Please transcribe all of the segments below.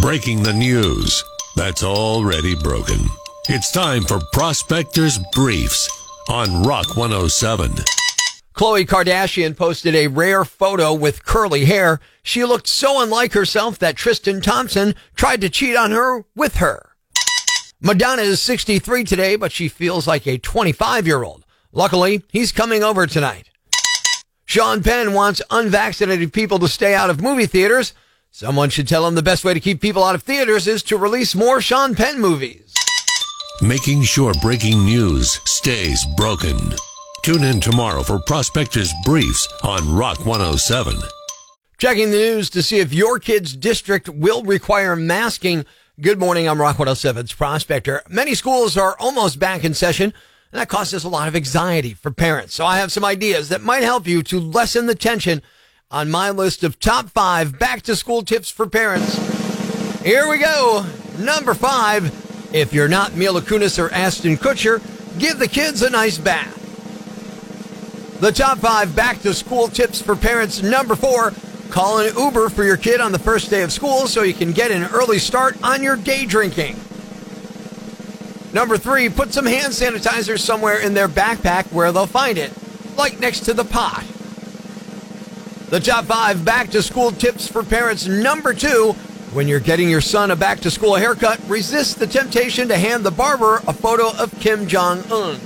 breaking the news that's already broken. It's time for Prospectors Briefs on Rock 107. Khloe Kardashian posted a rare photo with curly hair. She looked so unlike herself that Tristan Thompson tried to cheat on her with her. Madonna is 63 today, but she feels like a 25 year old. Luckily, he's coming over tonight. Sean Penn wants unvaccinated people to stay out of movie theaters. Someone should tell him the best way to keep people out of theaters is to release more Sean Penn movies. Making sure breaking news stays broken. Tune in tomorrow for Prospectors Briefs on Rock 107. Checking the news to see if your kid's district will require masking. Good morning. I'm Rock 107's Prospector. Many schools are almost back in session, and that causes a lot of anxiety for parents. So I have some ideas that might help you to lessen the tension on my list of top five back to school tips for parents. Here we go. Number five. If you're not Mila Kunis or Ashton Kutcher, give the kids a nice bath. The top five back to school tips for parents. Number four, call an Uber for your kid on the first day of school so you can get an early start on your day drinking. Number three, put some hand sanitizer somewhere in their backpack where they'll find it, like next to the pot. The top five back to school tips for parents. Number two, when you're getting your son a back to school haircut, resist the temptation to hand the barber a photo of Kim Jong un.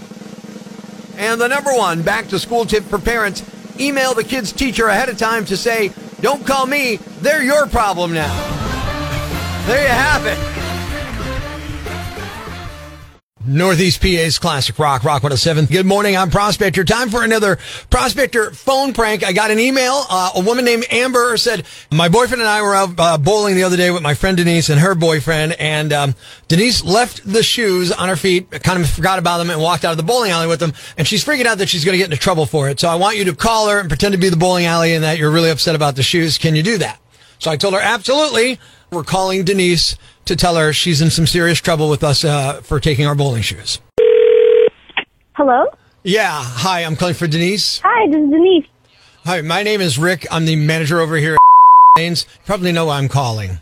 And the number one back to school tip for parents email the kid's teacher ahead of time to say, Don't call me, they're your problem now. There you have it. Northeast PA's Classic Rock, Rock 107. Good morning, I'm Prospector. Time for another Prospector phone prank. I got an email. Uh, a woman named Amber said, My boyfriend and I were out uh, bowling the other day with my friend Denise and her boyfriend, and um, Denise left the shoes on her feet, kind of forgot about them, and walked out of the bowling alley with them, and she's freaking out that she's going to get into trouble for it. So I want you to call her and pretend to be the bowling alley and that you're really upset about the shoes. Can you do that? So I told her, Absolutely. We're calling Denise to tell her she's in some serious trouble with us uh, for taking our bowling shoes. Hello? Yeah, hi, I'm calling for Denise. Hi, this is Denise. Hi, my name is Rick. I'm the manager over here at Lanes. You probably know why I'm calling.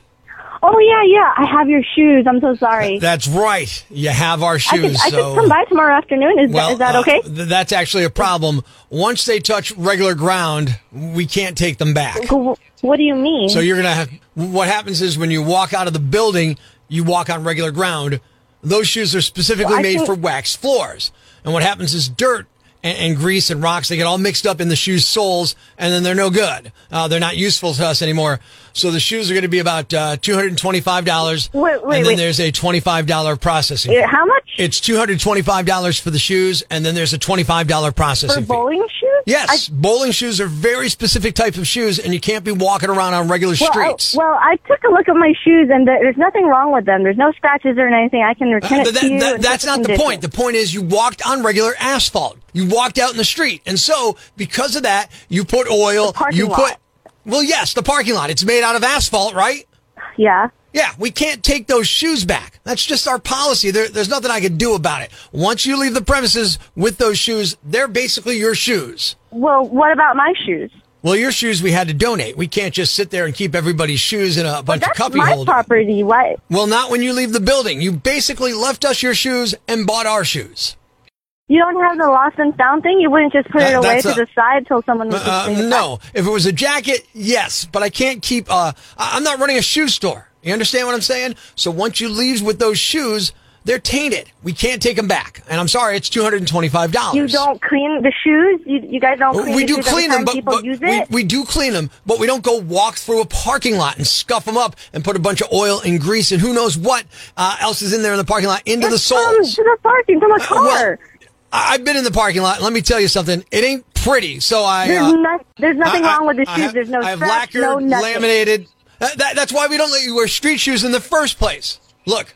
Oh, yeah, yeah. I have your shoes. I'm so sorry. That's right. You have our shoes. I could, I so, could come by tomorrow afternoon. Is, well, that, is that uh, okay? th- that's actually a problem. Once they touch regular ground, we can't take them back. What do you mean? So you're gonna have. What happens is when you walk out of the building, you walk on regular ground. Those shoes are specifically Well, made think- for waxed floors, and what happens is dirt and, and grease and rocks they get all mixed up in the shoes soles, and then they're no good. Uh, they're not useful to us anymore. So the shoes are going to be about uh, two hundred and twenty-five dollars, Wait, wait, and then wait. there's a twenty-five dollar processing. How much It's two hundred twenty-five dollars for the shoes, and then there's a twenty-five dollar for processing fee. bowling shoes? Yes, bowling shoes are very specific type of shoes, and you can't be walking around on regular Well, I, streets. well, I took a look at my shoes, and there- there's nothing wrong with them. There's no scratches or anything. I can return Uh, it that- to you. that- that's not the condition. point. The point is you walked on regular asphalt. You walked out in the street, and so because of that, you put oil. The you lot. put. Well, yes, the parking lot. It's made out of asphalt, right? Yeah. Yeah, we can't take those shoes back. That's just our policy. There, there's nothing I can do about it. Once you leave the premises with those shoes, they're basically your shoes. Well, what about my shoes? Well, your shoes we had to donate. We can't just sit there and keep everybody's shoes in a bunch of cuppy my holders. property. What? Well, not when you leave the building. You basically left us your shoes and bought our shoes. You don't have the lost and found thing? You wouldn't just put it Uh, away to a- the side till someone was Uh, no, if it was a jacket, yes, but I can't keep. Uh, I'm not running a shoe store. You understand what I'm saying? So once you leave with those shoes, they're tainted. We can't take them back. And I'm sorry, it's two hundred and twenty-five dollars. You don't clean the shoes? You, you guys don't clean we the do clean them, but, but use we, it? we do clean them, but we don't go walk through a parking lot and scuff them up and put a bunch of oil and grease and who knows what uh, else is in there in the parking lot into the Just come soles. to the parking a Uh, car. well, I- I've been in the parking lot. Let me tell you something. It ain't pretty. So I. there's, uh, no, there's nothing I- wrong with the I shoes. have- there's no I have lacquered, no laminated. That, that- that's why we don't let you wear street shoes in the first place. Look,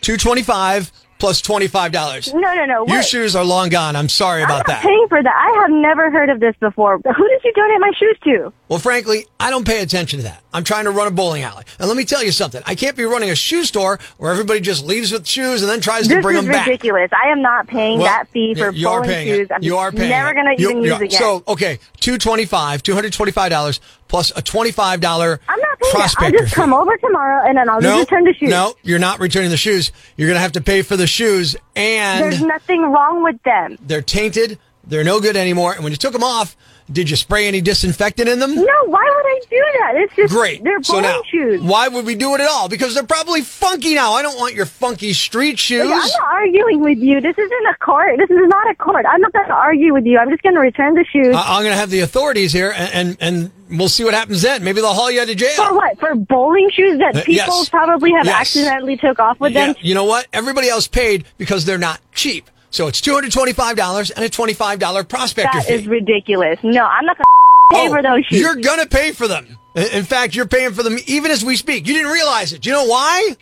two twenty five plus twenty five dollars. No, no, no. Your shoes are long gone. I'm sorry about I'm that. paying for that. I have never heard of this before. Who did you donate my shoes to? Well, frankly, I don't pay attention to that. I'm trying to run a bowling alley. And let me tell you something. I can't be running a shoe store where everybody just leaves with shoes and then tries to bring them back. This is ridiculous. I am not paying Well, that fee for you bowling shoes. it. I'm you are paying never going to even use again. So, okay, 225 $225 plus a $25 I'm not paying it. I'll just come fee. over tomorrow and then I'll No, return the shoes. no, you're not returning the shoes. You're going to have to pay for the shoes and There's nothing wrong with them. they're tainted. They're no good anymore. And when you took them off, did you spray any disinfectant in them? No, why would I do that? It's just Great. they're so bowling now, shoes. why would we do it at all? Because they're probably funky now. I don't want your funky street shoes. I'm not arguing with you. This isn't a court. This is not a court. I'm not going to argue with you. I'm just going to return the shoes. I- I'm going to have the authorities here, and, and and we'll see what happens then. Maybe they'll haul you out of jail. for what? For bowling shoes that Uh, people yes. probably have Yes. accidentally took off with Yeah, them. you know what? Everybody else paid because they're not cheap. So it's two hundred twenty-five dollars and a twenty-five dollar prospector That fee. is ridiculous. No, I'm not going to oh, pay Oh, for those shoes. You're gonna pay for them. In in fact, you're paying for them even as we speak. You didn't realize it. Do you know why?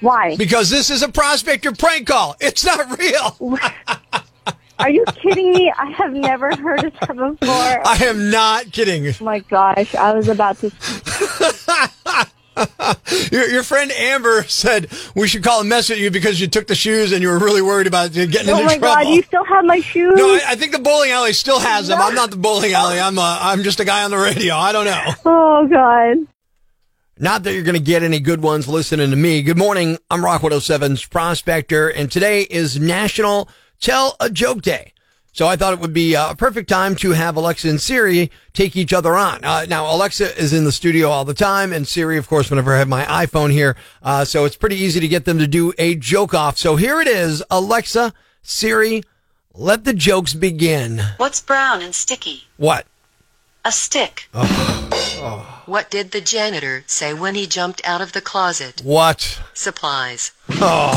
Why? Because this is a prospector prank call. It's not real. Are you kidding me? I have never heard of that before. I am not kidding. Oh my gosh, I was about to. Your, your friend Amber said we should call and mess with you because you took the shoes and you were really worried about getting Oh into my trouble. god, you still have my shoes? no, I, I think the bowling alley still has them. I'm not the bowling alley. I'm uh, I'm just a guy on the radio. I don't know. oh god. Not that you're going to get any good ones listening to me. Good morning. I'm Rock 107's Prospector, and today is National Tell a Joke Day. So I thought it would be uh, a perfect time to have Alexa and Siri take each other on. Uh, now, Alexa is in the studio all the time, and Siri, of course, whenever I have my iPhone here. Uh, so it's pretty easy to get them to do a joke off. So here it is. Alexa, Siri, let the jokes begin. What's brown and sticky? What? A stick. What did the janitor say when he jumped out of the closet? What? Supplies. Oh,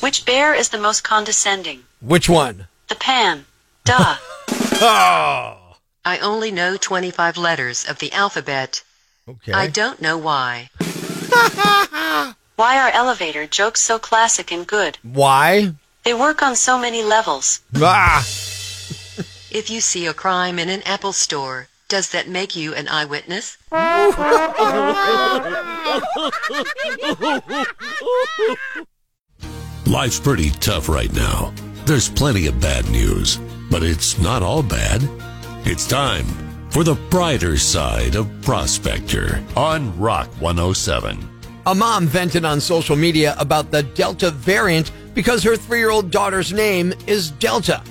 Which bear is the most condescending? which one? The pan. Duh. Oh, I only know 25 letters of the alphabet. okay. I don't know why. why are elevator jokes so classic and good? Why? They work on so many levels. Ah. If you see a crime in an Apple store, does that make you an eyewitness? Life's pretty tough right now. There's plenty of bad news, but it's not all bad. It's time for the brighter side of Prospector on Rock 107. A mom vented on social media about the Delta variant because her three year old daughter's name is Delta.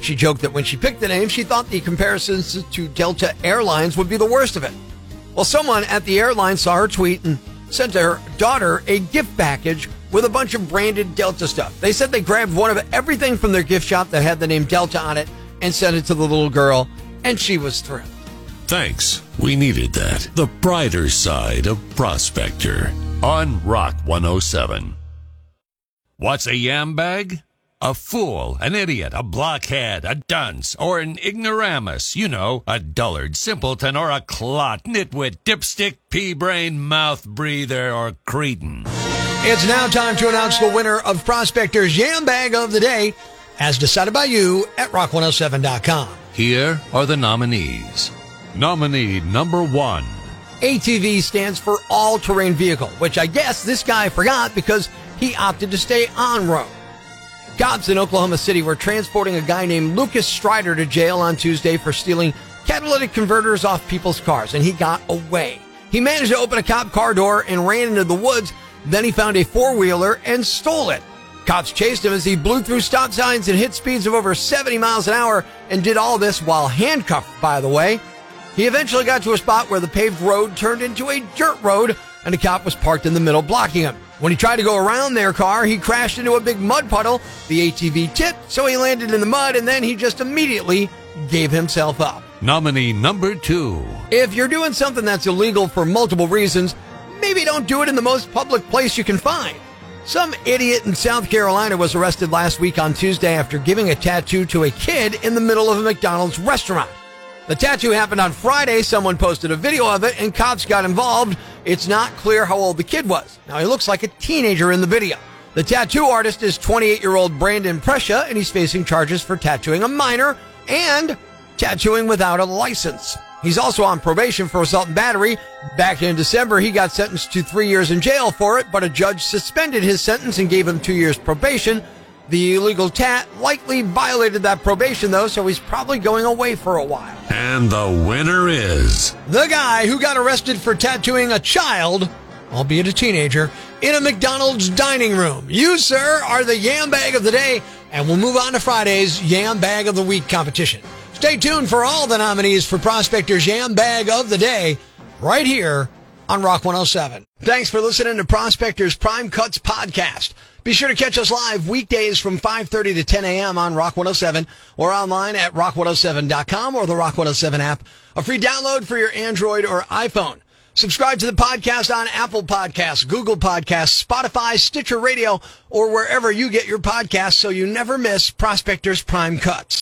She joked that when she picked the name, she thought the comparisons to Delta Airlines would be the worst of it. Well, someone at the airline saw her tweet and sent her daughter a gift package with a bunch of branded Delta stuff. They said they grabbed one of everything from their gift shop that had the name Delta on it and sent it to the little girl, and she was thrilled. Thanks. We needed that. The brighter side of Prospector on Rock 107. What's a yam bag? A fool, an idiot, a blockhead, a dunce, or an ignoramus. You know, a dullard, simpleton, or a clot, nitwit, dipstick, pea brain, mouth breather, or cretin. It's now time to announce the winner of Prospector's Yam Bag of the Day, as decided by you at rock107.com. Here are the nominees. Nominee number one. ATV stands for all terrain vehicle, which I guess this guy forgot because he opted to stay on road. Cops in Oklahoma City were transporting a guy named Lucas Strider to jail on Tuesday for stealing catalytic converters off people's cars, and he got away. He managed to open a cop car door and ran into the woods. Then he found a four wheeler and stole it. Cops chased him as he blew through stop signs and hit speeds of over 70 miles an hour and did all this while handcuffed, by the way. He eventually got to a spot where the paved road turned into a dirt road and a cop was parked in the middle blocking him. When he tried to go around their car, he crashed into a big mud puddle. The ATV tipped, so he landed in the mud and then he just immediately gave himself up. Nominee number two. If you're doing something that's illegal for multiple reasons, maybe don't do it in the most public place you can find. Some idiot in South Carolina was arrested last week on Tuesday after giving a tattoo to a kid in the middle of a McDonald's restaurant. The tattoo happened on Friday. Someone posted a video of it and cops got involved. It's not clear how old the kid was. Now, he looks like a teenager in the video. The tattoo artist is 28 year old Brandon Prescia, and he's facing charges for tattooing a minor and tattooing without a license. He's also on probation for assault and battery. Back in December, he got sentenced to three years in jail for it, but a judge suspended his sentence and gave him two years probation. The illegal tat likely violated that probation, though, so he's probably going away for a while. And the winner is. The guy who got arrested for tattooing a child, albeit a teenager, in a McDonald's dining room. You, sir, are the Yam Bag of the Day, and we'll move on to Friday's Yam Bag of the Week competition. Stay tuned for all the nominees for Prospector's Yam Bag of the Day right here on Rock 107. Thanks for listening to Prospector's Prime Cuts podcast. Be sure to catch us live weekdays from 5.30 to 10 a.m. on Rock 107 or online at rock107.com or the Rock 107 app. A free download for your Android or iPhone. Subscribe to the podcast on Apple Podcasts, Google Podcasts, Spotify, Stitcher Radio, or wherever you get your podcasts so you never miss Prospector's Prime Cuts.